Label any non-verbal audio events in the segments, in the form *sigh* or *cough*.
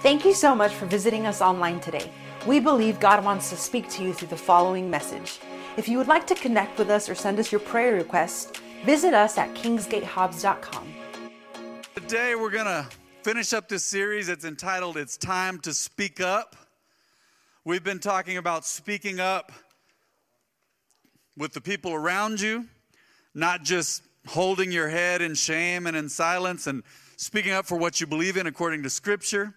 Thank you so much for visiting us online today. We believe God wants to speak to you through the following message. If you would like to connect with us or send us your prayer requests, visit us at kingsgatehobbs.com. Today we're going to finish up this series. It's entitled It's Time to Speak Up. We've been talking about speaking up with the people around you, not just holding your head in shame and in silence and speaking up for what you believe in according to Scripture.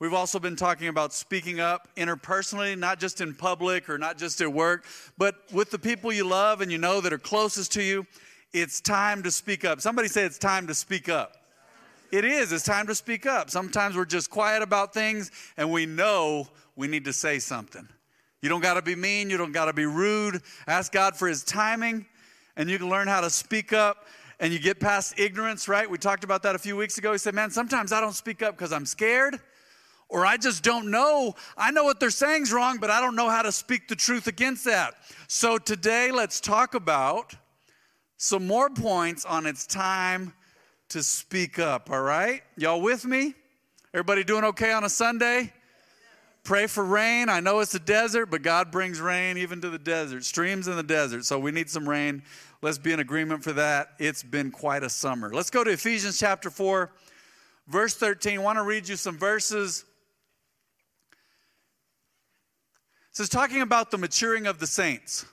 We've also been talking about speaking up interpersonally, not just in public or not just at work, but with the people you love and you know that are closest to you. It's time to speak up. Somebody say it's time to speak up. It is. It's time to speak up. Sometimes we're just quiet about things and we know we need to say something. You don't got to be mean, you don't got to be rude. Ask God for his timing and you can learn how to speak up and you get past ignorance, right? We talked about that a few weeks ago. He said, Man, sometimes I don't speak up because I'm scared or I just don't know. I know what they're saying is wrong, but I don't know how to speak the truth against that. So today, let's talk about some more points on it's time to speak up, all right? Y'all with me? Everybody doing okay on a Sunday? Pray for rain. I know it's a desert, but God brings rain even to the desert, streams in the desert. So we need some rain. Let's be in agreement for that. It's been quite a summer. Let's go to Ephesians chapter 4, verse 13. I want to read you some verses So it's talking about the maturing of the saints.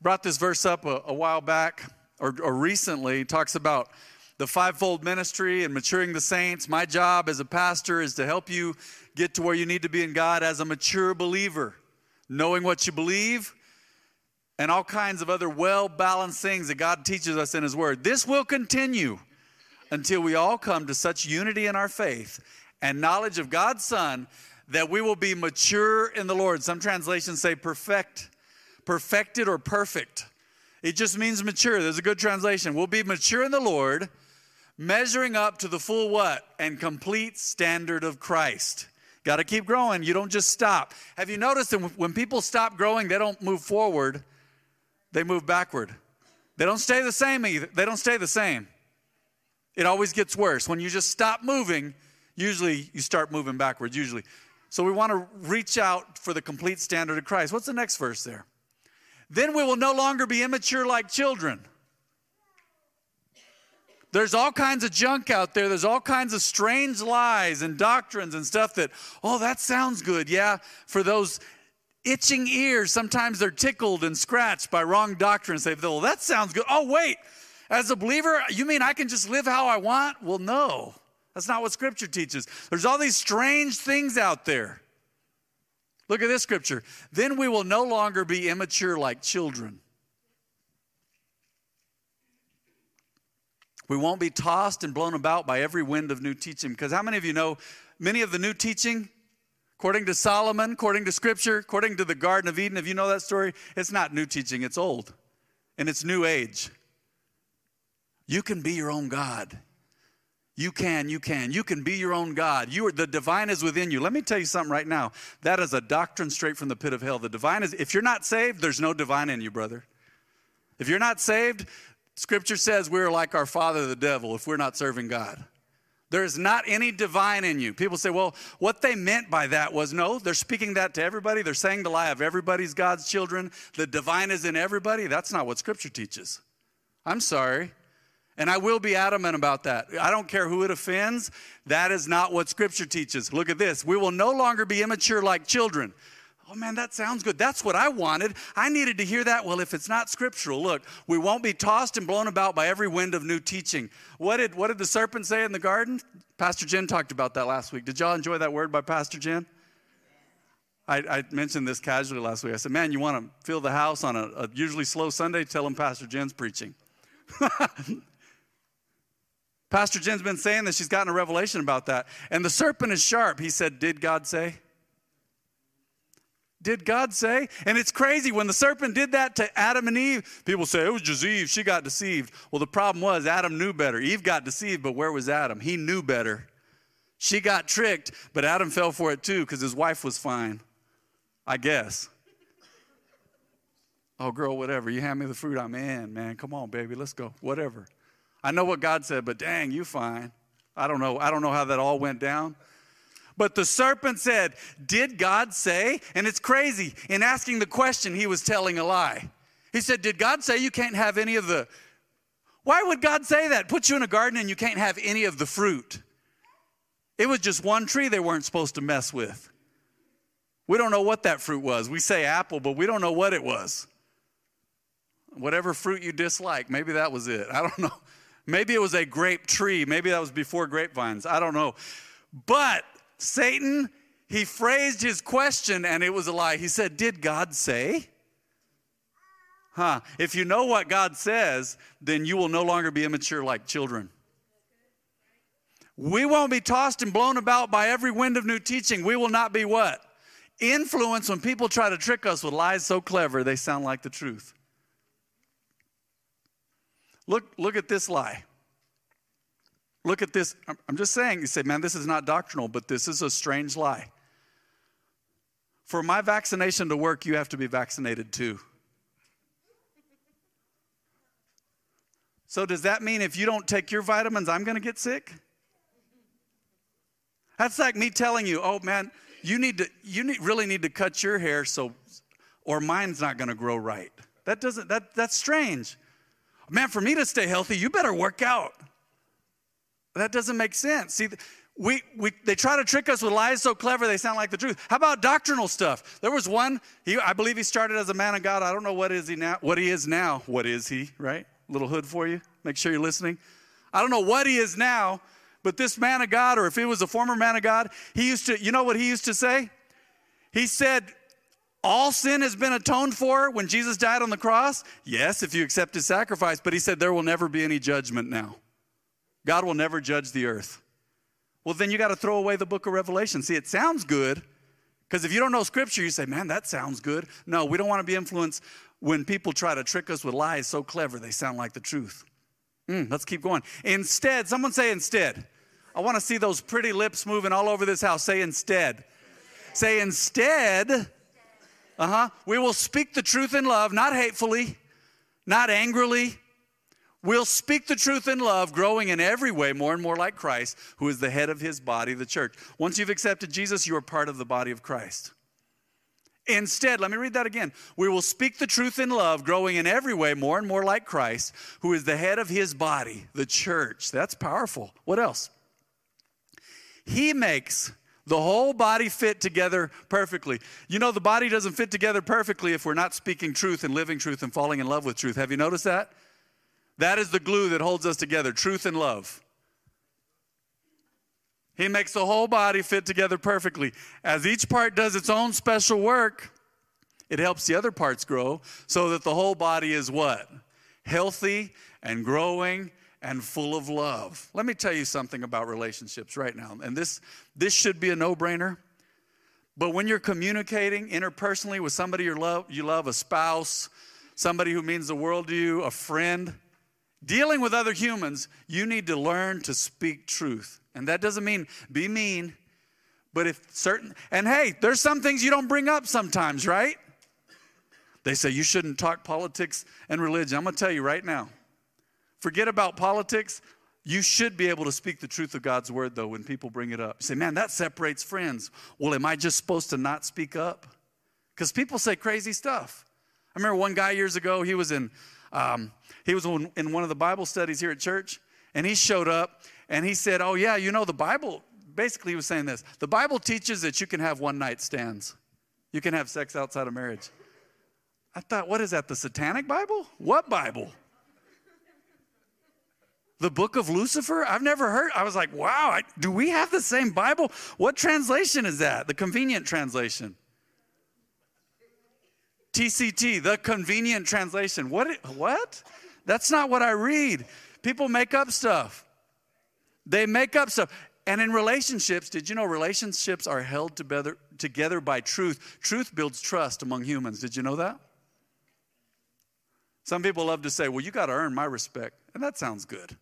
Brought this verse up a, a while back or, or recently. talks about the fivefold ministry and maturing the saints. My job as a pastor is to help you get to where you need to be in God as a mature believer, knowing what you believe and all kinds of other well balanced things that God teaches us in His Word. This will continue until we all come to such unity in our faith and knowledge of God's Son that we will be mature in the Lord. Some translations say perfect, perfected or perfect. It just means mature. There's a good translation. We'll be mature in the Lord, measuring up to the full what? And complete standard of Christ. Got to keep growing. You don't just stop. Have you noticed that when people stop growing, they don't move forward, they move backward. They don't stay the same either. They don't stay the same. It always gets worse. When you just stop moving, usually you start moving backwards, usually. So we want to reach out for the complete standard of Christ. What's the next verse there? Then we will no longer be immature like children. There's all kinds of junk out there. There's all kinds of strange lies and doctrines and stuff that, oh, that sounds good. Yeah, for those itching ears, sometimes they're tickled and scratched by wrong doctrines. They feel, well, that sounds good. Oh, wait, as a believer, you mean I can just live how I want? Well, no. That's not what Scripture teaches. There's all these strange things out there. Look at this scripture. Then we will no longer be immature like children. We won't be tossed and blown about by every wind of new teaching. Because how many of you know many of the new teaching, according to Solomon, according to Scripture, according to the Garden of Eden, if you know that story, it's not new teaching, it's old. And it's new age. You can be your own God. You can, you can. You can be your own God. You are the divine is within you. Let me tell you something right now. That is a doctrine straight from the pit of hell. The divine is if you're not saved, there's no divine in you, brother. If you're not saved, scripture says we're like our father the devil if we're not serving God. There is not any divine in you. People say, well, what they meant by that was no, they're speaking that to everybody. They're saying the lie of everybody's God's children. The divine is in everybody. That's not what scripture teaches. I'm sorry. And I will be adamant about that. I don't care who it offends. That is not what Scripture teaches. Look at this. We will no longer be immature like children. Oh man, that sounds good. That's what I wanted. I needed to hear that. Well, if it's not scriptural, look, we won't be tossed and blown about by every wind of new teaching. What did, what did the serpent say in the garden? Pastor Jen talked about that last week. Did y'all enjoy that word by Pastor Jen? I, I mentioned this casually last week. I said, man, you want to fill the house on a, a usually slow Sunday? Tell them Pastor Jen's preaching. *laughs* Pastor Jen's been saying that she's gotten a revelation about that. And the serpent is sharp. He said, Did God say? Did God say? And it's crazy when the serpent did that to Adam and Eve. People say it was just Eve. She got deceived. Well, the problem was Adam knew better. Eve got deceived, but where was Adam? He knew better. She got tricked, but Adam fell for it too because his wife was fine, I guess. Oh, girl, whatever. You hand me the fruit, I'm in, man. Come on, baby, let's go. Whatever. I know what God said, but dang, you fine. I don't know. I don't know how that all went down. But the serpent said, Did God say? And it's crazy. In asking the question, he was telling a lie. He said, Did God say you can't have any of the. Why would God say that? Put you in a garden and you can't have any of the fruit. It was just one tree they weren't supposed to mess with. We don't know what that fruit was. We say apple, but we don't know what it was. Whatever fruit you dislike, maybe that was it. I don't *laughs* know. Maybe it was a grape tree. Maybe that was before grapevines. I don't know. But Satan, he phrased his question and it was a lie. He said, Did God say? Huh. If you know what God says, then you will no longer be immature like children. We won't be tossed and blown about by every wind of new teaching. We will not be what? Influence when people try to trick us with lies so clever they sound like the truth. Look, look at this lie. Look at this. I'm just saying, you say, man, this is not doctrinal, but this is a strange lie. For my vaccination to work, you have to be vaccinated too. So, does that mean if you don't take your vitamins, I'm going to get sick? That's like me telling you, oh man, you need to, you need, really need to cut your hair so, or mine's not going to grow right. That doesn't, that, that's strange. Man, for me to stay healthy, you better work out. That doesn't make sense. See, we, we, they try to trick us with lies so clever they sound like the truth. How about doctrinal stuff? There was one, he, I believe he started as a man of God. I don't know what is he now, what he is now. What is he, right? Little hood for you. Make sure you're listening. I don't know what he is now, but this man of God, or if he was a former man of God, he used to, you know what he used to say? He said, all sin has been atoned for when Jesus died on the cross? Yes, if you accept his sacrifice, but he said there will never be any judgment now. God will never judge the earth. Well, then you got to throw away the book of Revelation. See, it sounds good, because if you don't know scripture, you say, man, that sounds good. No, we don't want to be influenced when people try to trick us with lies so clever they sound like the truth. Mm, let's keep going. Instead, someone say instead. I want to see those pretty lips moving all over this house. Say instead. Say instead. Uh huh. We will speak the truth in love, not hatefully, not angrily. We'll speak the truth in love, growing in every way more and more like Christ, who is the head of his body, the church. Once you've accepted Jesus, you are part of the body of Christ. Instead, let me read that again. We will speak the truth in love, growing in every way more and more like Christ, who is the head of his body, the church. That's powerful. What else? He makes the whole body fit together perfectly. You know, the body doesn't fit together perfectly if we're not speaking truth and living truth and falling in love with truth. Have you noticed that? That is the glue that holds us together truth and love. He makes the whole body fit together perfectly. As each part does its own special work, it helps the other parts grow so that the whole body is what? Healthy and growing and full of love. Let me tell you something about relationships right now. And this this should be a no-brainer. But when you're communicating interpersonally with somebody you love, you love a spouse, somebody who means the world to you, a friend, dealing with other humans, you need to learn to speak truth. And that doesn't mean be mean, but if certain, and hey, there's some things you don't bring up sometimes, right? They say you shouldn't talk politics and religion. I'm to tell you right now forget about politics. You should be able to speak the truth of God's word, though, when people bring it up. You say, man, that separates friends. Well, am I just supposed to not speak up? Because people say crazy stuff. I remember one guy years ago, he was in, um, he was in one of the Bible studies here at church, and he showed up and he said, Oh, yeah, you know, the Bible, basically, he was saying this the Bible teaches that you can have one night stands, you can have sex outside of marriage. I thought, what is that, the Satanic Bible? What Bible? The book of Lucifer? I've never heard. I was like, wow, I, do we have the same Bible? What translation is that? The convenient translation. TCT, the convenient translation. What? What? That's not what I read. People make up stuff. They make up stuff. And in relationships, did you know relationships are held together, together by truth? Truth builds trust among humans. Did you know that? Some people love to say, well, you got to earn my respect. And that sounds good.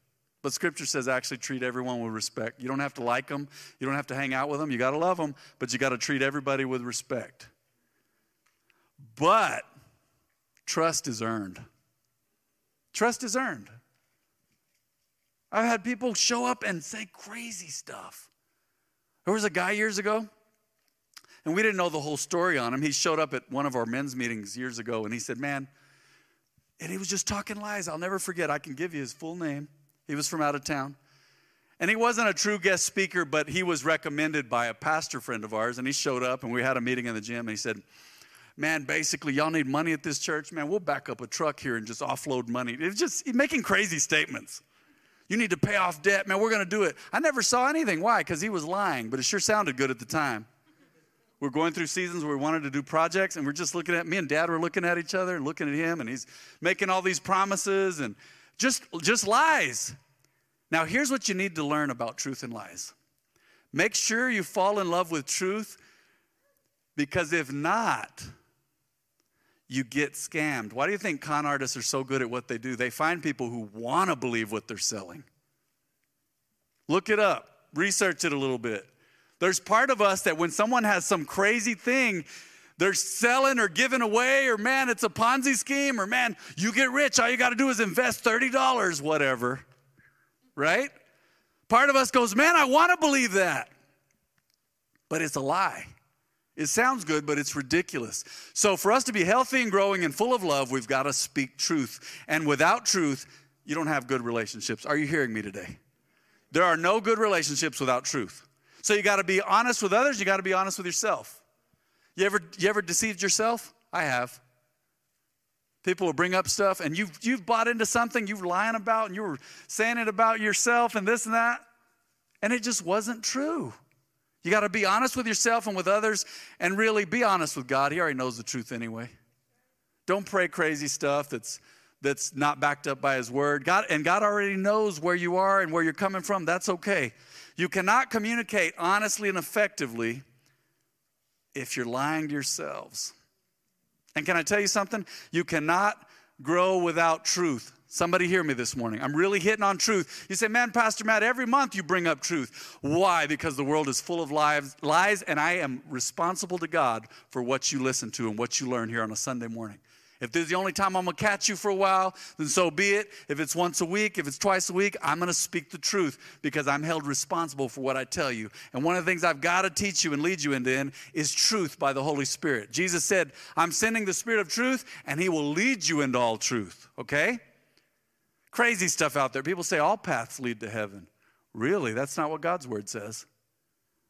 But scripture says actually treat everyone with respect. You don't have to like them, you don't have to hang out with them, you got to love them, but you got to treat everybody with respect. But trust is earned. Trust is earned. I've had people show up and say crazy stuff. There was a guy years ago, and we didn't know the whole story on him. He showed up at one of our men's meetings years ago, and he said, Man, and he was just talking lies. I'll never forget. I can give you his full name. He was from out of town. And he wasn't a true guest speaker, but he was recommended by a pastor friend of ours. And he showed up, and we had a meeting in the gym. And he said, Man, basically, y'all need money at this church. Man, we'll back up a truck here and just offload money. It was just making crazy statements. You need to pay off debt. Man, we're going to do it. I never saw anything. Why? Because he was lying, but it sure sounded good at the time. We're going through seasons where we wanted to do projects, and we're just looking at me and dad were looking at each other and looking at him, and he's making all these promises and just, just lies. Now, here's what you need to learn about truth and lies make sure you fall in love with truth, because if not, you get scammed. Why do you think con artists are so good at what they do? They find people who want to believe what they're selling. Look it up, research it a little bit. There's part of us that when someone has some crazy thing, they're selling or giving away, or man, it's a Ponzi scheme, or man, you get rich, all you got to do is invest $30, whatever, right? Part of us goes, man, I want to believe that, but it's a lie. It sounds good, but it's ridiculous. So, for us to be healthy and growing and full of love, we've got to speak truth. And without truth, you don't have good relationships. Are you hearing me today? There are no good relationships without truth. So, you got to be honest with others, you got to be honest with yourself. You ever, you ever deceived yourself? I have. People will bring up stuff, and you've, you've bought into something you're lying about, and you were saying it about yourself and this and that, and it just wasn't true. You got to be honest with yourself and with others and really be honest with God. He already knows the truth anyway. Don't pray crazy stuff that's that's not backed up by his word. God and God already knows where you are and where you're coming from. That's okay. You cannot communicate honestly and effectively if you're lying to yourselves. And can I tell you something? You cannot grow without truth. Somebody hear me this morning. I'm really hitting on truth. You say, man, Pastor Matt, every month you bring up truth. Why? Because the world is full of lies, lies, and I am responsible to God for what you listen to and what you learn here on a Sunday morning. If this is the only time I'm gonna catch you for a while, then so be it. If it's once a week, if it's twice a week, I'm gonna speak the truth because I'm held responsible for what I tell you. And one of the things I've gotta teach you and lead you into in is truth by the Holy Spirit. Jesus said, I'm sending the Spirit of truth and He will lead you into all truth, okay? Crazy stuff out there. People say all paths lead to heaven. Really? That's not what God's word says.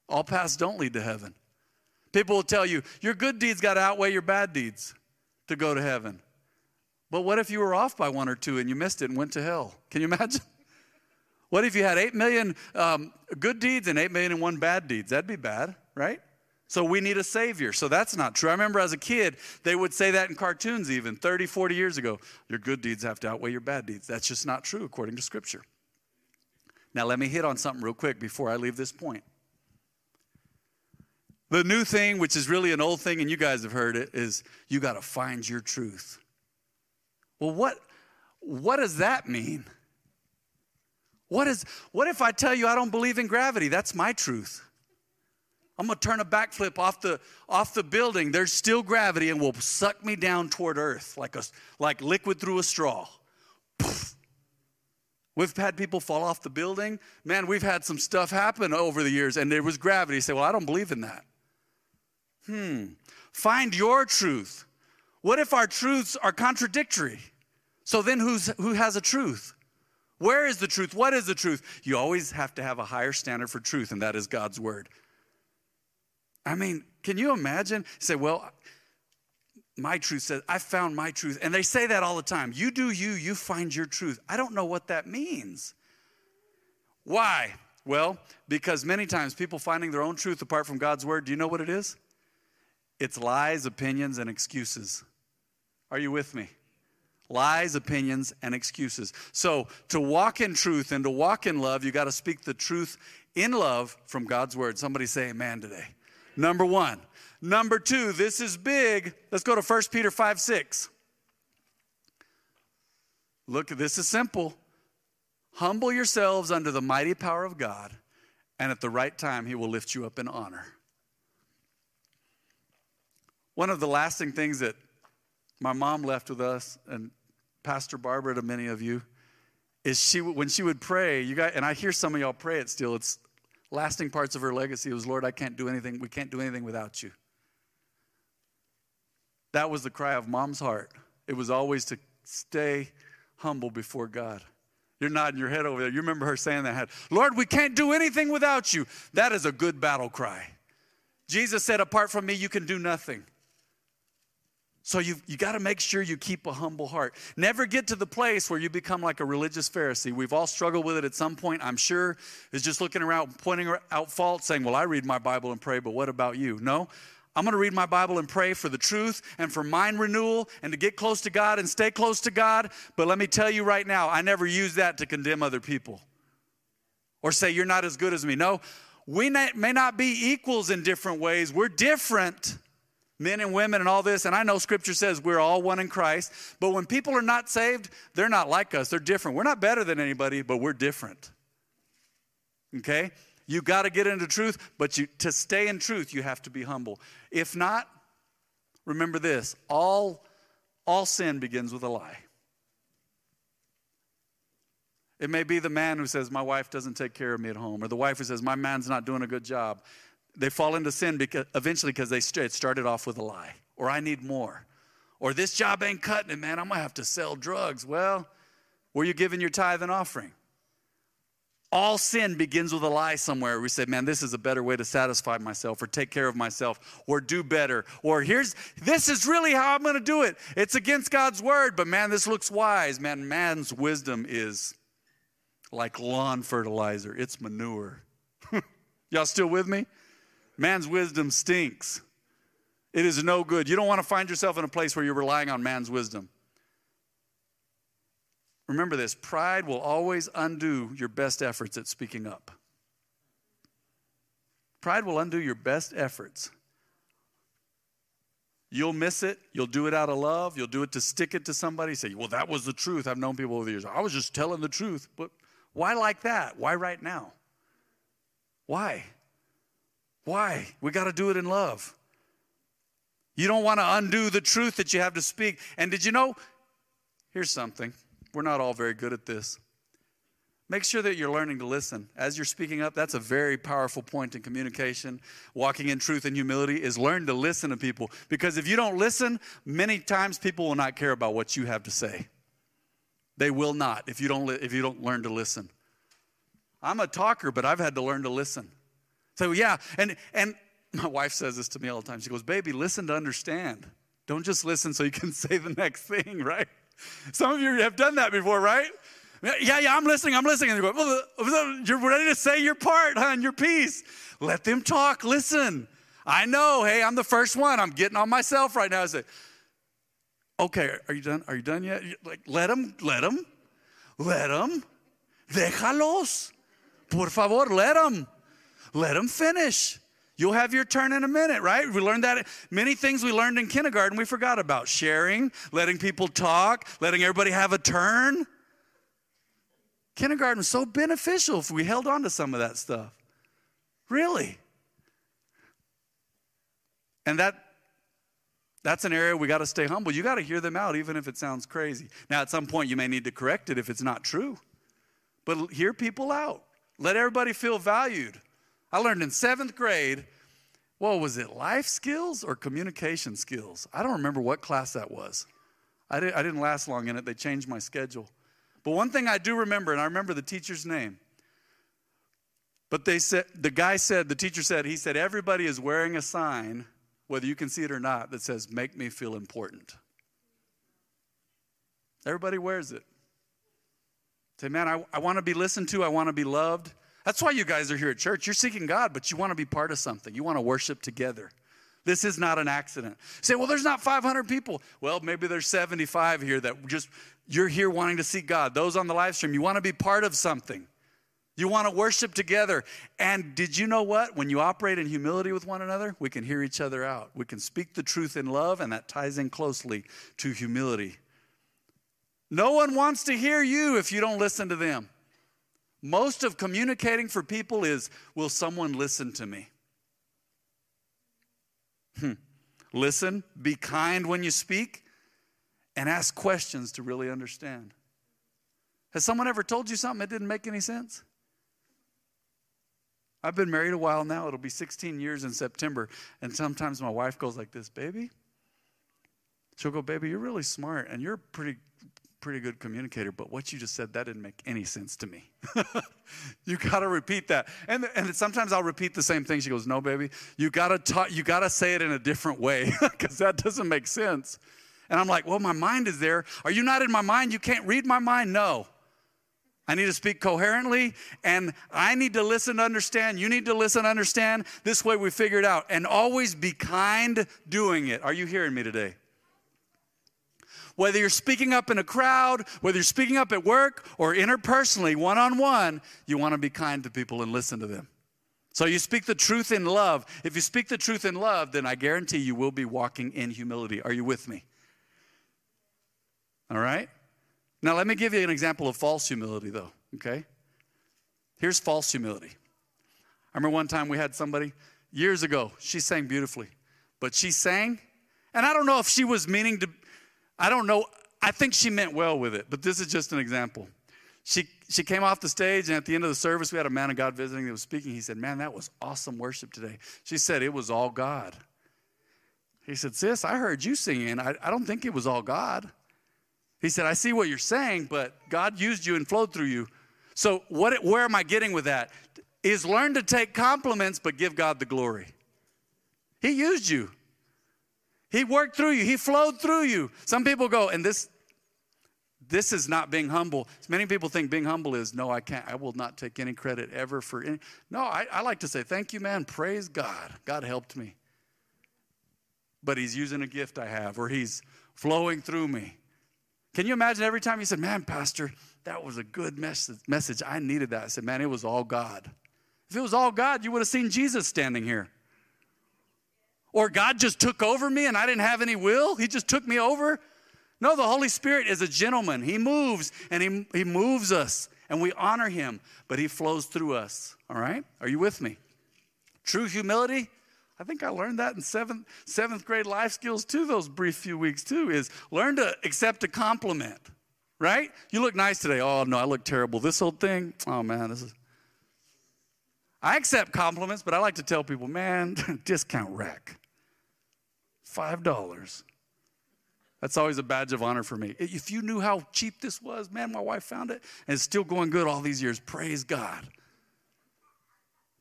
All paths don't lead to heaven. People will tell you, your good deeds got to outweigh your bad deeds to go to heaven. But what if you were off by one or two and you missed it and went to hell? Can you imagine? *laughs* What if you had 8 million um, good deeds and 8 million and one bad deeds? That'd be bad, right? So we need a savior. So that's not true. I remember as a kid, they would say that in cartoons even 30, 40 years ago. Your good deeds have to outweigh your bad deeds. That's just not true according to scripture. Now let me hit on something real quick before I leave this point. The new thing, which is really an old thing, and you guys have heard it, is you got to find your truth. Well, what, what does that mean? What, is, what if I tell you I don't believe in gravity? That's my truth. I'm gonna turn a backflip off the off the building. There's still gravity and will suck me down toward earth like a like liquid through a straw. We've had people fall off the building. Man, we've had some stuff happen over the years, and there was gravity. You say, well, I don't believe in that. Hmm. Find your truth. What if our truths are contradictory? So then who's who has a truth? Where is the truth? What is the truth? You always have to have a higher standard for truth, and that is God's word. I mean, can you imagine? say, well, my truth says, I found my truth. And they say that all the time. You do you, you find your truth. I don't know what that means. Why? Well, because many times people finding their own truth apart from God's word, do you know what it is? It's lies, opinions, and excuses. Are you with me? Lies, opinions, and excuses. So, to walk in truth and to walk in love, you got to speak the truth in love from God's word. Somebody say amen today. Number one. Number two, this is big. Let's go to 1 Peter 5 6. Look, this is simple. Humble yourselves under the mighty power of God, and at the right time, He will lift you up in honor. One of the lasting things that my mom left with us, and Pastor Barbara to many of you, is she when she would pray, you guys, and I hear some of y'all pray it still. It's lasting parts of her legacy was, Lord, I can't do anything. We can't do anything without you. That was the cry of mom's heart. It was always to stay humble before God. You're nodding your head over there. You remember her saying that, Lord, we can't do anything without you. That is a good battle cry. Jesus said, Apart from me, you can do nothing. So you've you got to make sure you keep a humble heart. Never get to the place where you become like a religious Pharisee. We've all struggled with it at some point. I'm sure is just looking around, pointing out faults, saying, "Well, I read my Bible and pray, but what about you?" No. I'm going to read my Bible and pray for the truth and for mind renewal and to get close to God and stay close to God. But let me tell you right now, I never use that to condemn other people or say you're not as good as me. No, we may not be equals in different ways. We're different men and women and all this. And I know scripture says we're all one in Christ. But when people are not saved, they're not like us. They're different. We're not better than anybody, but we're different. Okay? You got to get into truth, but you, to stay in truth, you have to be humble. If not, remember this all, all sin begins with a lie. It may be the man who says, My wife doesn't take care of me at home, or the wife who says, My man's not doing a good job they fall into sin because eventually because they started off with a lie or i need more or this job ain't cutting it man i'm gonna have to sell drugs well were you giving your tithe and offering all sin begins with a lie somewhere. We say, man, this is a better way to satisfy myself or take care of myself or do better. Or here's, this is really how I'm going to do it. It's against God's word, but man, this looks wise. Man, man's wisdom is like lawn fertilizer, it's manure. *laughs* Y'all still with me? Man's wisdom stinks. It is no good. You don't want to find yourself in a place where you're relying on man's wisdom. Remember this pride will always undo your best efforts at speaking up. Pride will undo your best efforts. You'll miss it. You'll do it out of love. You'll do it to stick it to somebody. Say, well, that was the truth. I've known people over the years. I was just telling the truth. But why like that? Why right now? Why? Why? We got to do it in love. You don't want to undo the truth that you have to speak. And did you know? Here's something. We're not all very good at this. Make sure that you're learning to listen. As you're speaking up, that's a very powerful point in communication. Walking in truth and humility is learn to listen to people. Because if you don't listen, many times people will not care about what you have to say. They will not if you don't, if you don't learn to listen. I'm a talker, but I've had to learn to listen. So yeah, and and my wife says this to me all the time. She goes, "Baby, listen to understand. Don't just listen so you can *laughs* say the next thing, right?" Some of you have done that before, right? Yeah, yeah, I'm listening, I'm listening. And you're going, well, you're ready to say your part, huh, and your piece. Let them talk, listen. I know, hey, I'm the first one. I'm getting on myself right now. I say, okay, are you done? Are you done yet? Like, let them, let them, let them. Déjalos. Por favor, let them. Let them finish. You'll have your turn in a minute, right? We learned that many things we learned in kindergarten we forgot about sharing, letting people talk, letting everybody have a turn. Kindergarten was so beneficial if we held on to some of that stuff. Really. And that that's an area we got to stay humble. You got to hear them out even if it sounds crazy. Now at some point you may need to correct it if it's not true. But hear people out. Let everybody feel valued. I learned in seventh grade, what was it, life skills or communication skills? I don't remember what class that was. I, did, I didn't last long in it, they changed my schedule. But one thing I do remember, and I remember the teacher's name. But they said, the guy said, the teacher said, he said, everybody is wearing a sign, whether you can see it or not, that says, make me feel important. Everybody wears it. Say, man, I, I want to be listened to, I want to be loved. That's why you guys are here at church. You're seeking God, but you want to be part of something. You want to worship together. This is not an accident. say, well, there's not 500 people. Well, maybe there's 75 here that just, you're here wanting to seek God. Those on the live stream, you want to be part of something. You want to worship together. And did you know what? When you operate in humility with one another, we can hear each other out. We can speak the truth in love, and that ties in closely to humility. No one wants to hear you if you don't listen to them. Most of communicating for people is will someone listen to me? Hmm. Listen, be kind when you speak, and ask questions to really understand. Has someone ever told you something that didn't make any sense? I've been married a while now. It'll be 16 years in September. And sometimes my wife goes like this, baby. She'll go, baby, you're really smart and you're pretty, pretty good communicator, but what you just said, that didn't make any sense to me. *laughs* you got to repeat that. And, and sometimes I'll repeat the same thing. She goes, no, baby, you got to talk, you got to say it in a different way *laughs* because that doesn't make sense. And I'm like, well, my mind is there. Are you not in my mind? You can't read my mind? No. I need to speak coherently, and I need to listen to understand. You need to listen to understand. This way we figure it out. And always be kind doing it. Are you hearing me today? Whether you're speaking up in a crowd, whether you're speaking up at work or interpersonally, one on one, you want to be kind to people and listen to them. So you speak the truth in love. If you speak the truth in love, then I guarantee you will be walking in humility. Are you with me? All right? Now, let me give you an example of false humility, though, okay? Here's false humility. I remember one time we had somebody years ago, she sang beautifully, but she sang, and I don't know if she was meaning to, I don't know, I think she meant well with it, but this is just an example. She, she came off the stage, and at the end of the service, we had a man of God visiting that was speaking. He said, Man, that was awesome worship today. She said, It was all God. He said, Sis, I heard you singing. I, I don't think it was all God. He said, I see what you're saying, but God used you and flowed through you. So, what, where am I getting with that? Is learn to take compliments, but give God the glory. He used you. He worked through you. He flowed through you. Some people go, and this, this is not being humble. Many people think being humble is, no, I can't, I will not take any credit ever for any. No, I, I like to say, thank you, man. Praise God. God helped me. But He's using a gift I have, or He's flowing through me. Can you imagine every time you said, Man, Pastor, that was a good message. message. I needed that. I said, Man, it was all God. If it was all God, you would have seen Jesus standing here. Or God just took over me and I didn't have any will. He just took me over. No, the Holy Spirit is a gentleman. He moves and he, he moves us and we honor him, but he flows through us. All right? Are you with me? True humility I think I learned that in seventh, seventh grade life skills too, those brief few weeks too, is learn to accept a compliment, right? You look nice today. Oh, no, I look terrible. This whole thing, oh man, this is. I accept compliments, but I like to tell people, man, *laughs* discount rack. $5. That's always a badge of honor for me. If you knew how cheap this was, man, my wife found it and it's still going good all these years. Praise God.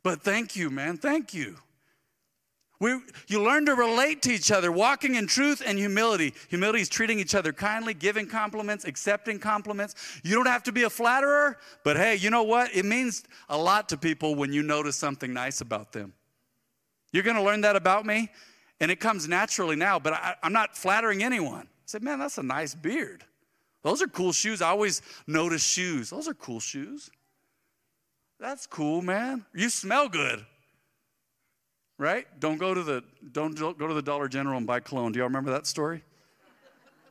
But thank you, man. Thank you. We, you learn to relate to each other, walking in truth and humility. Humility is treating each other kindly, giving compliments, accepting compliments. You don't have to be a flatterer, but hey, you know what? It means a lot to people when you notice something nice about them. You're going to learn that about me, and it comes naturally now, but I, I'm not flattering anyone. I said, man, that's a nice beard. Those are cool shoes. I always notice shoes. Those are cool shoes. That's cool, man. You smell good right? Don't go to the don't go to the Dollar General and buy cologne. Do y'all remember that story?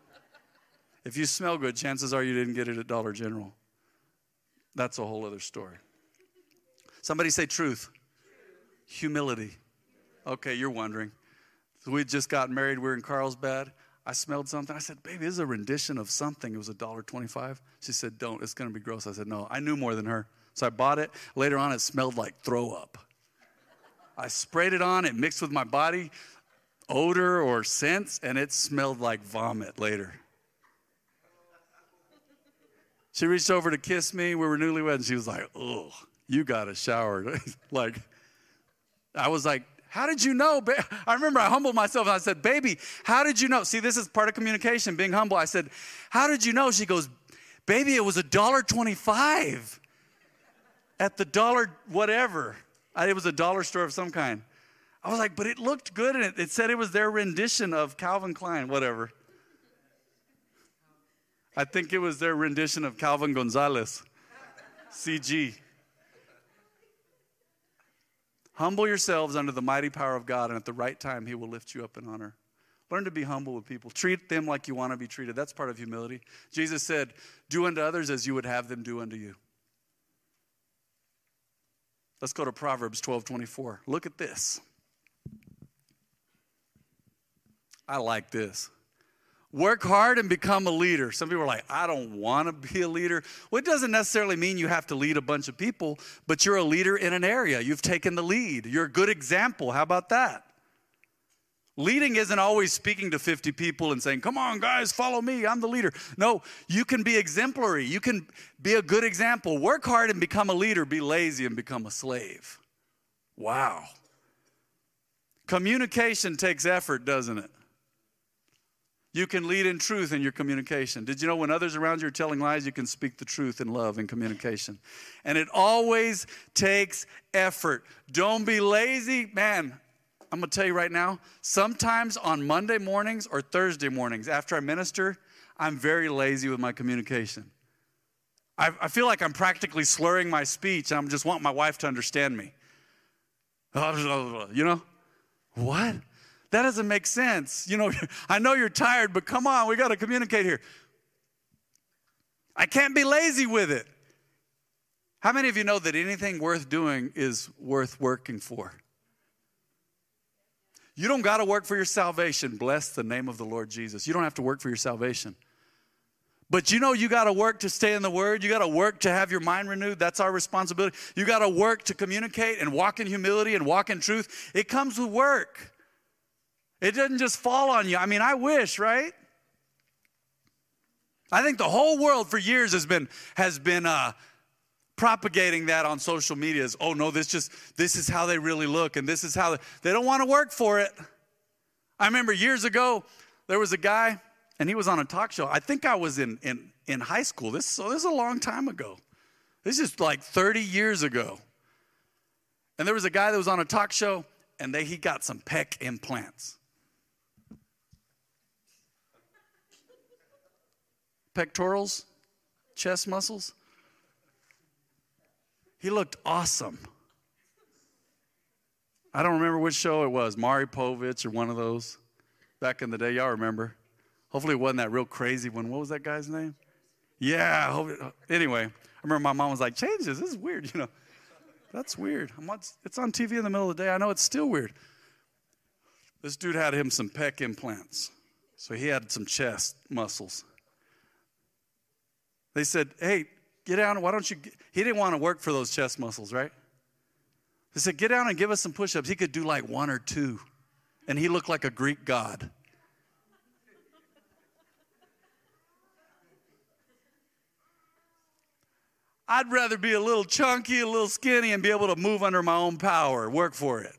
*laughs* if you smell good, chances are you didn't get it at Dollar General. That's a whole other story. Somebody say truth. Humility. Okay, you're wondering. We just got married. We are in Carlsbad. I smelled something. I said, "Baby, this is a rendition of something." It was a dollar twenty-five. She said, "Don't. It's going to be gross." I said, "No." I knew more than her, so I bought it. Later on, it smelled like throw up. I sprayed it on, it mixed with my body odor or scents, and it smelled like vomit later. She reached over to kiss me. We were newlyweds, and she was like, Oh, you got a shower. *laughs* like, I was like, How did you know? I remember I humbled myself and I said, Baby, how did you know? See, this is part of communication, being humble. I said, How did you know? She goes, Baby, it was a dollar twenty-five at the dollar whatever. It was a dollar store of some kind. I was like, but it looked good and it, it said it was their rendition of Calvin Klein, whatever. I think it was their rendition of Calvin Gonzalez, CG. Humble yourselves under the mighty power of God, and at the right time, He will lift you up in honor. Learn to be humble with people. Treat them like you want to be treated. That's part of humility. Jesus said, Do unto others as you would have them do unto you. Let's go to Proverbs 12 24. Look at this. I like this. Work hard and become a leader. Some people are like, I don't want to be a leader. Well, it doesn't necessarily mean you have to lead a bunch of people, but you're a leader in an area. You've taken the lead. You're a good example. How about that? Leading isn't always speaking to 50 people and saying, Come on, guys, follow me. I'm the leader. No, you can be exemplary. You can be a good example. Work hard and become a leader. Be lazy and become a slave. Wow. Communication takes effort, doesn't it? You can lead in truth in your communication. Did you know when others around you are telling lies, you can speak the truth in love and communication? And it always takes effort. Don't be lazy. Man, I'm going to tell you right now, sometimes on Monday mornings or Thursday mornings after I minister, I'm very lazy with my communication. I, I feel like I'm practically slurring my speech and I'm just wanting my wife to understand me. *laughs* You know? What? That doesn't make sense. You know, *laughs* I know you're tired, but come on, we got to communicate here. I can't be lazy with it. How many of you know that anything worth doing is worth working for? You don't got to work for your salvation. Bless the name of the Lord Jesus. You don't have to work for your salvation. But you know, you got to work to stay in the Word. You got to work to have your mind renewed. That's our responsibility. You got to work to communicate and walk in humility and walk in truth. It comes with work, it doesn't just fall on you. I mean, I wish, right? I think the whole world for years has been, has been, uh, propagating that on social media is, oh no, this just, this is how they really look, and this is how they, they don't want to work for it. I remember years ago, there was a guy, and he was on a talk show. I think I was in, in, in high school. This, so this is a long time ago. This is like 30 years ago. And there was a guy that was on a talk show, and they, he got some pec implants. Pectorals, chest muscles. He looked awesome. I don't remember which show it was, Maury Povich or one of those back in the day. Y'all remember? Hopefully, it wasn't that real crazy one. What was that guy's name? Yeah. Anyway, I remember my mom was like, "Change this. This is weird." *laughs* You know, that's weird. On, it's on TV in the middle of the day. I know it's still weird. This dude had him some pec implants, so he had some chest muscles. They said, "Hey, get down. Why don't you?" He didn't want to work for those chest muscles, right? They said, get down and give us some push ups. He could do like one or two, and he looked like a Greek god. I'd rather be a little chunky, a little skinny, and be able to move under my own power, work for it.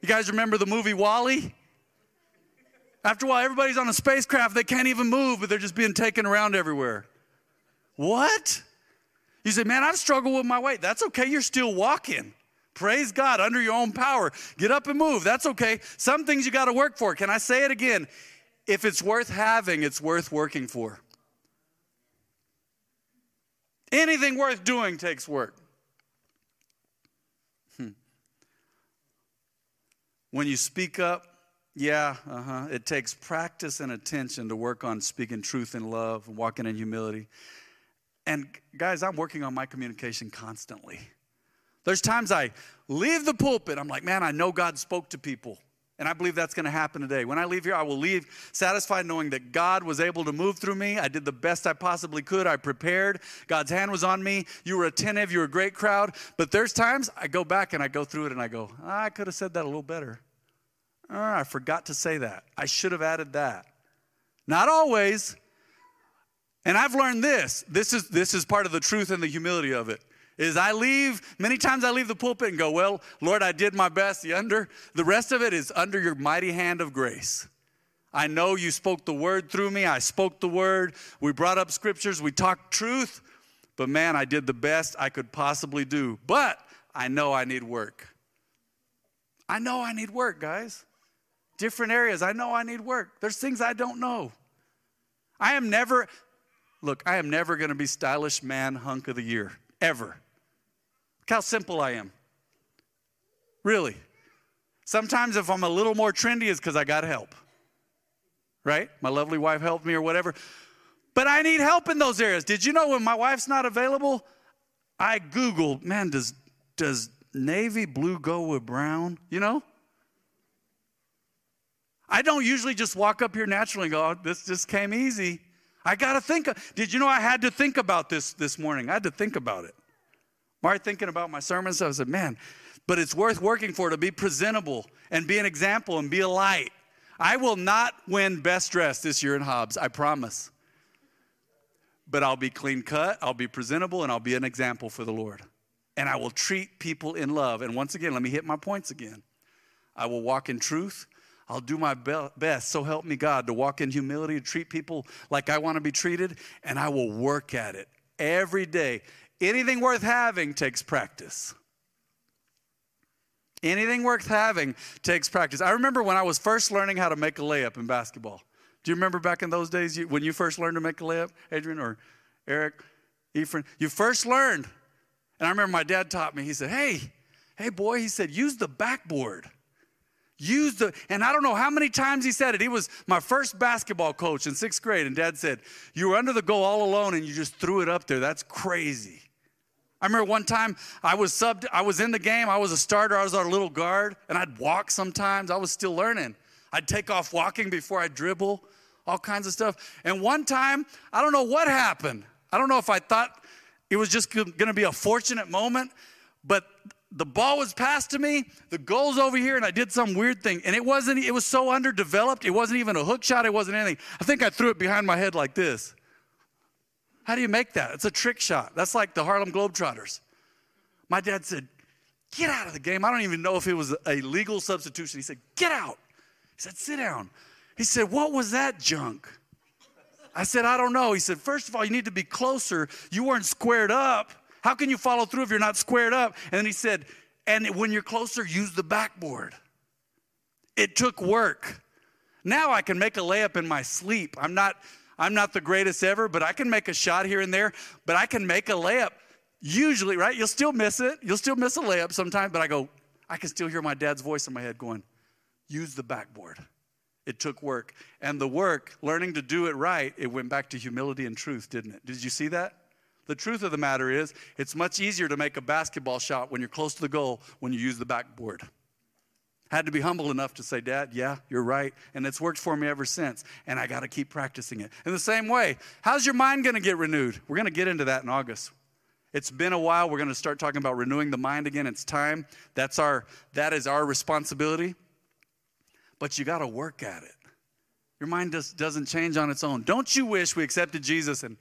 You guys remember the movie WALL-E? After a while, everybody's on a spacecraft, they can't even move, but they're just being taken around everywhere. What? You say, man, I struggle with my weight. That's okay. You're still walking. Praise God under your own power. Get up and move. That's okay. Some things you got to work for. Can I say it again? If it's worth having, it's worth working for. Anything worth doing takes work. Hmm. When you speak up, yeah, uh-huh, it takes practice and attention to work on speaking truth in love, and walking in humility. And guys, I'm working on my communication constantly. There's times I leave the pulpit, I'm like, man, I know God spoke to people. And I believe that's going to happen today. When I leave here, I will leave satisfied knowing that God was able to move through me. I did the best I possibly could. I prepared. God's hand was on me. You were attentive. You were a great crowd. But there's times I go back and I go through it and I go, I could have said that a little better. Oh, I forgot to say that. I should have added that. Not always, and I've learned this. This is this is part of the truth and the humility of it. Is I leave, many times I leave the pulpit and go, Well, Lord, I did my best. The under the rest of it is under your mighty hand of grace. I know you spoke the word through me. I spoke the word. We brought up scriptures. We talked truth. But man, I did the best I could possibly do. But I know I need work. I know I need work, guys. Different areas. I know I need work. There's things I don't know. I am never, Look, I am never going to be stylish man hunk of the year, ever. Look how simple I am. Really. Sometimes if I'm a little more trendy, it's because I got help. Right? My lovely wife helped me or whatever. But I need help in those areas. Did you know when my wife's not available, I Google, man, does does navy blue go with brown? You know? I don't usually just walk up here naturally and go, oh, this just came easy. I got to think. Did you know I had to think about this this morning? I had to think about it. Mark thinking about my sermons, I said, man, but it's worth working for to be presentable and be an example and be a light. I will not win best dressed this year in Hobbs, I promise. But I'll be clean cut, I'll be presentable, and I'll be an example for the Lord. And I will treat people in love. And once again, let me hit my points again. I will walk in truth. I'll do my best, so help me God, to walk in humility, to treat people like I want to be treated, and I will work at it every day. Anything worth having takes practice. Anything worth having takes practice. I remember when I was first learning how to make a layup in basketball. Do you remember back in those days when you first learned to make a layup, Adrian or Eric, Ephraim? You first learned. And I remember my dad taught me, he said, Hey, hey, boy, he said, use the backboard. Use the, and I don't know how many times he said it. He was my first basketball coach in sixth grade, and dad said, You were under the goal all alone and you just threw it up there. That's crazy. I remember one time I was subbed, I was in the game, I was a starter, I was our little guard, and I'd walk sometimes. I was still learning. I'd take off walking before I dribble, all kinds of stuff. And one time, I don't know what happened. I don't know if I thought it was just gonna be a fortunate moment, but the ball was passed to me, the goal's over here, and I did some weird thing. And it wasn't, it was so underdeveloped, it wasn't even a hook shot, it wasn't anything. I think I threw it behind my head like this. How do you make that? It's a trick shot. That's like the Harlem Globetrotters. My dad said, Get out of the game. I don't even know if it was a legal substitution. He said, Get out. He said, Sit down. He said, What was that junk? I said, I don't know. He said, First of all, you need to be closer. You weren't squared up. How can you follow through if you're not squared up? And then he said, And when you're closer, use the backboard. It took work. Now I can make a layup in my sleep. I'm not I'm not the greatest ever, but I can make a shot here and there, but I can make a layup. Usually, right? You'll still miss it. You'll still miss a layup sometimes, but I go, I can still hear my dad's voice in my head going, use the backboard. It took work. And the work, learning to do it right, it went back to humility and truth, didn't it? Did you see that? The truth of the matter is, it's much easier to make a basketball shot when you're close to the goal when you use the backboard. Had to be humble enough to say, Dad, yeah, you're right. And it's worked for me ever since. And I got to keep practicing it. In the same way, how's your mind going to get renewed? We're going to get into that in August. It's been a while. We're going to start talking about renewing the mind again. It's time. That's our, that is our responsibility. But you got to work at it. Your mind just doesn't change on its own. Don't you wish we accepted Jesus and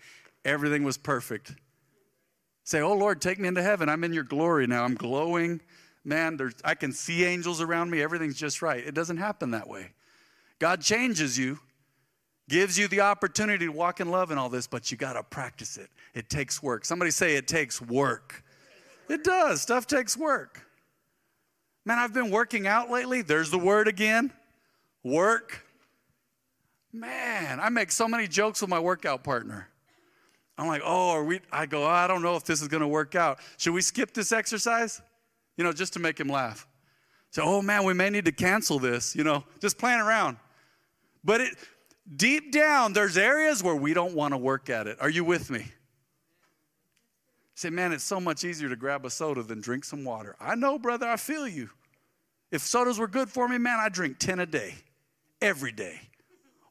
everything was perfect? Say, oh Lord, take me into heaven. I'm in your glory now. I'm glowing man, there's, I can see angels around me, everything's just right. It doesn't happen that way. God changes you, gives you the opportunity to walk in love and all this, but you got to practice it. It takes work. Somebody say it takes work. It does. Stuff takes work. Man, I've been working out lately. There's the word again work. Man, I make so many jokes with my workout partner. I'm like, oh, are we? I go, oh, I don't know if this is going to work out. Should we skip this exercise? you know, just to make him laugh. So, oh man, we may need to cancel this, you know, just playing around. But it, deep down, there's areas where we don't want to work at it. Are you with me? Say, man, it's so much easier to grab a soda than drink some water. I know, brother, I feel you. If sodas were good for me, man, I drink 10 a day, every day.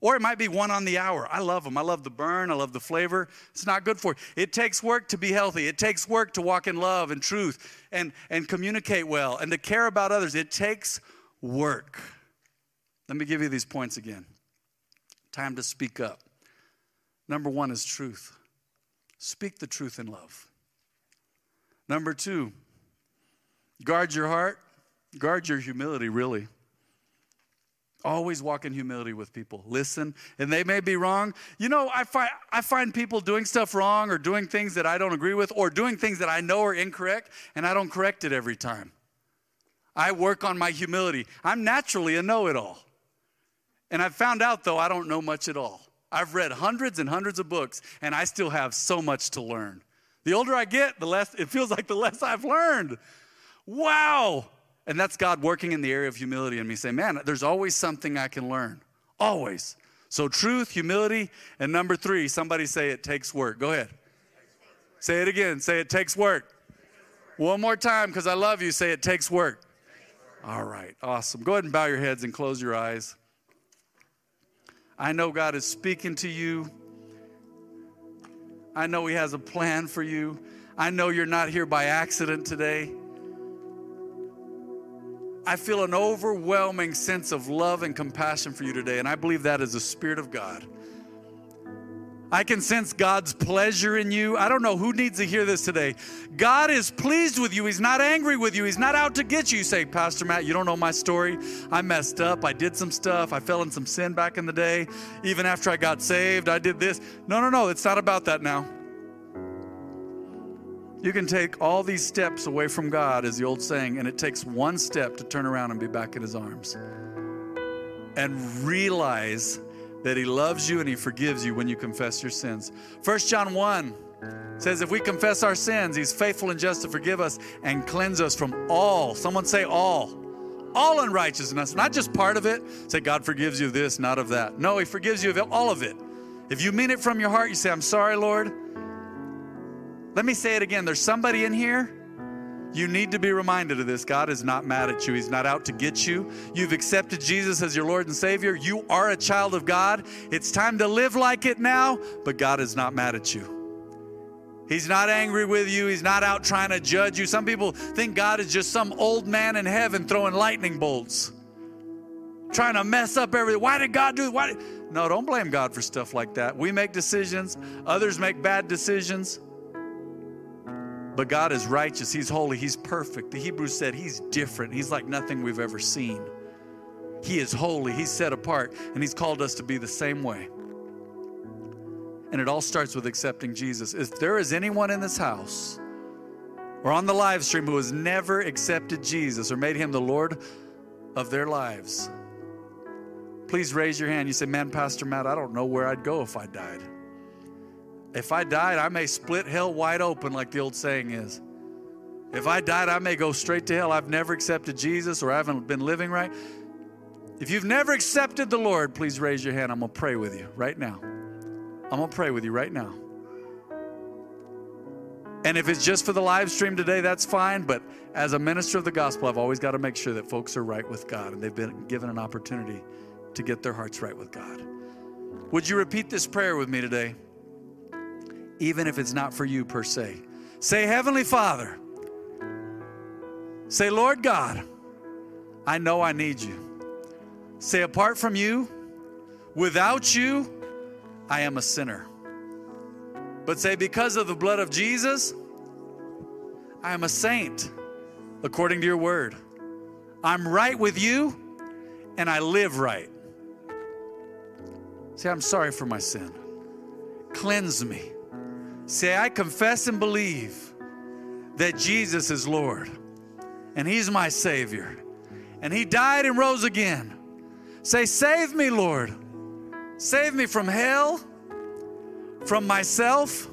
Or it might be one on the hour. I love them. I love the burn. I love the flavor. It's not good for you. It takes work to be healthy. It takes work to walk in love and truth and, and communicate well and to care about others. It takes work. Let me give you these points again. Time to speak up. Number one is truth. Speak the truth in love. Number two, guard your heart, guard your humility, really. Always walk in humility with people. Listen, and they may be wrong. You know, I find, I find people doing stuff wrong or doing things that I don't agree with or doing things that I know are incorrect, and I don't correct it every time. I work on my humility. I'm naturally a know it all. And I've found out, though, I don't know much at all. I've read hundreds and hundreds of books, and I still have so much to learn. The older I get, the less it feels like the less I've learned. Wow. And that's God working in the area of humility in me, saying, man, there's always something I can learn. Always. So, truth, humility, and number three, somebody say it takes work. Go ahead. Say it again. Say it takes work. One more time, because I love you. Say it takes work. All right, awesome. Go ahead and bow your heads and close your eyes. I know God is speaking to you. I know He has a plan for you. I know you're not here by accident today. I feel an overwhelming sense of love and compassion for you today, and I believe that is the Spirit of God. I can sense God's pleasure in you. I don't know who needs to hear this today. God is pleased with you. He's not angry with you. He's not out to get you. You say, Pastor Matt, you don't know my story. I messed up. I did some stuff. I fell in some sin back in the day. Even after I got saved, I did this. No, no, no. It's not about that now. You can take all these steps away from God, as the old saying, and it takes one step to turn around and be back in His arms. And realize that He loves you and He forgives you when you confess your sins. 1 John 1 says, If we confess our sins, He's faithful and just to forgive us and cleanse us from all. Someone say, all. All unrighteousness, not just part of it. Say, God forgives you this, not of that. No, He forgives you of all of it. If you mean it from your heart, you say, I'm sorry, Lord. Let me say it again. There's somebody in here you need to be reminded of this. God is not mad at you. He's not out to get you. You've accepted Jesus as your Lord and Savior. You are a child of God. It's time to live like it now, but God is not mad at you. He's not angry with you. He's not out trying to judge you. Some people think God is just some old man in heaven throwing lightning bolts, trying to mess up everything. Why did God do it? Why did... No, don't blame God for stuff like that. We make decisions, others make bad decisions. But God is righteous, He's holy, He's perfect. The Hebrews said He's different, He's like nothing we've ever seen. He is holy, He's set apart, and He's called us to be the same way. And it all starts with accepting Jesus. If there is anyone in this house or on the live stream who has never accepted Jesus or made Him the Lord of their lives, please raise your hand. You say, Man, Pastor Matt, I don't know where I'd go if I died. If I died, I may split hell wide open, like the old saying is. If I died, I may go straight to hell. I've never accepted Jesus or I haven't been living right. If you've never accepted the Lord, please raise your hand. I'm going to pray with you right now. I'm going to pray with you right now. And if it's just for the live stream today, that's fine. But as a minister of the gospel, I've always got to make sure that folks are right with God and they've been given an opportunity to get their hearts right with God. Would you repeat this prayer with me today? Even if it's not for you per se. Say, Heavenly Father, say, Lord God, I know I need you. Say, apart from you, without you, I am a sinner. But say, because of the blood of Jesus, I am a saint, according to your word. I'm right with you, and I live right. Say, I'm sorry for my sin. Cleanse me Say, I confess and believe that Jesus is Lord and He's my Savior. And He died and rose again. Say, Save me, Lord. Save me from hell, from myself,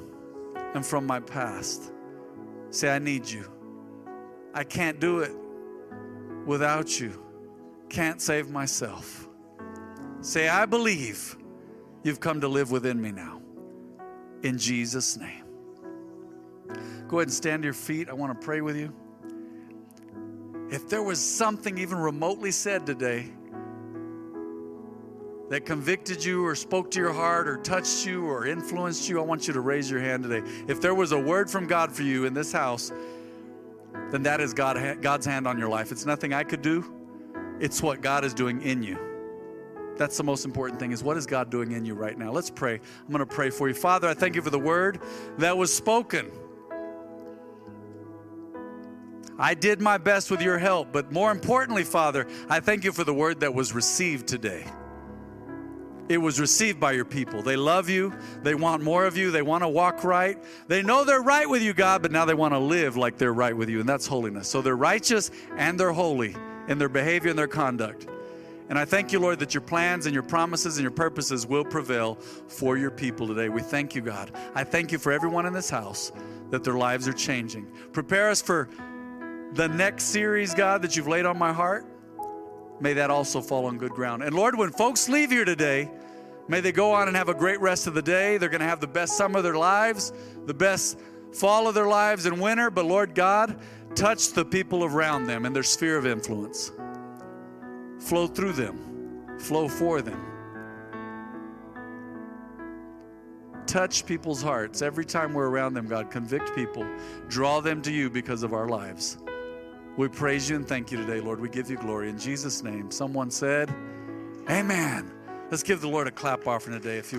and from my past. Say, I need you. I can't do it without you. Can't save myself. Say, I believe you've come to live within me now in Jesus' name. Go ahead and stand to your feet. I want to pray with you. If there was something even remotely said today that convicted you or spoke to your heart or touched you or influenced you, I want you to raise your hand today. If there was a word from God for you in this house, then that is God, God's hand on your life. It's nothing I could do, it's what God is doing in you. That's the most important thing is what is God doing in you right now? Let's pray. I'm going to pray for you. Father, I thank you for the word that was spoken. I did my best with your help, but more importantly, Father, I thank you for the word that was received today. It was received by your people. They love you. They want more of you. They want to walk right. They know they're right with you, God, but now they want to live like they're right with you, and that's holiness. So they're righteous and they're holy in their behavior and their conduct. And I thank you, Lord, that your plans and your promises and your purposes will prevail for your people today. We thank you, God. I thank you for everyone in this house that their lives are changing. Prepare us for the next series, God, that you've laid on my heart. May that also fall on good ground. And Lord, when folks leave here today, may they go on and have a great rest of the day. They're going to have the best summer of their lives, the best fall of their lives and winter. But Lord God, touch the people around them and their sphere of influence flow through them, flow for them. Touch people's hearts every time we're around them, God. Convict people, draw them to you because of our lives. We praise you and thank you today, Lord. We give you glory in Jesus' name. Someone said, Amen. Let's give the Lord a clap offering today, if you will.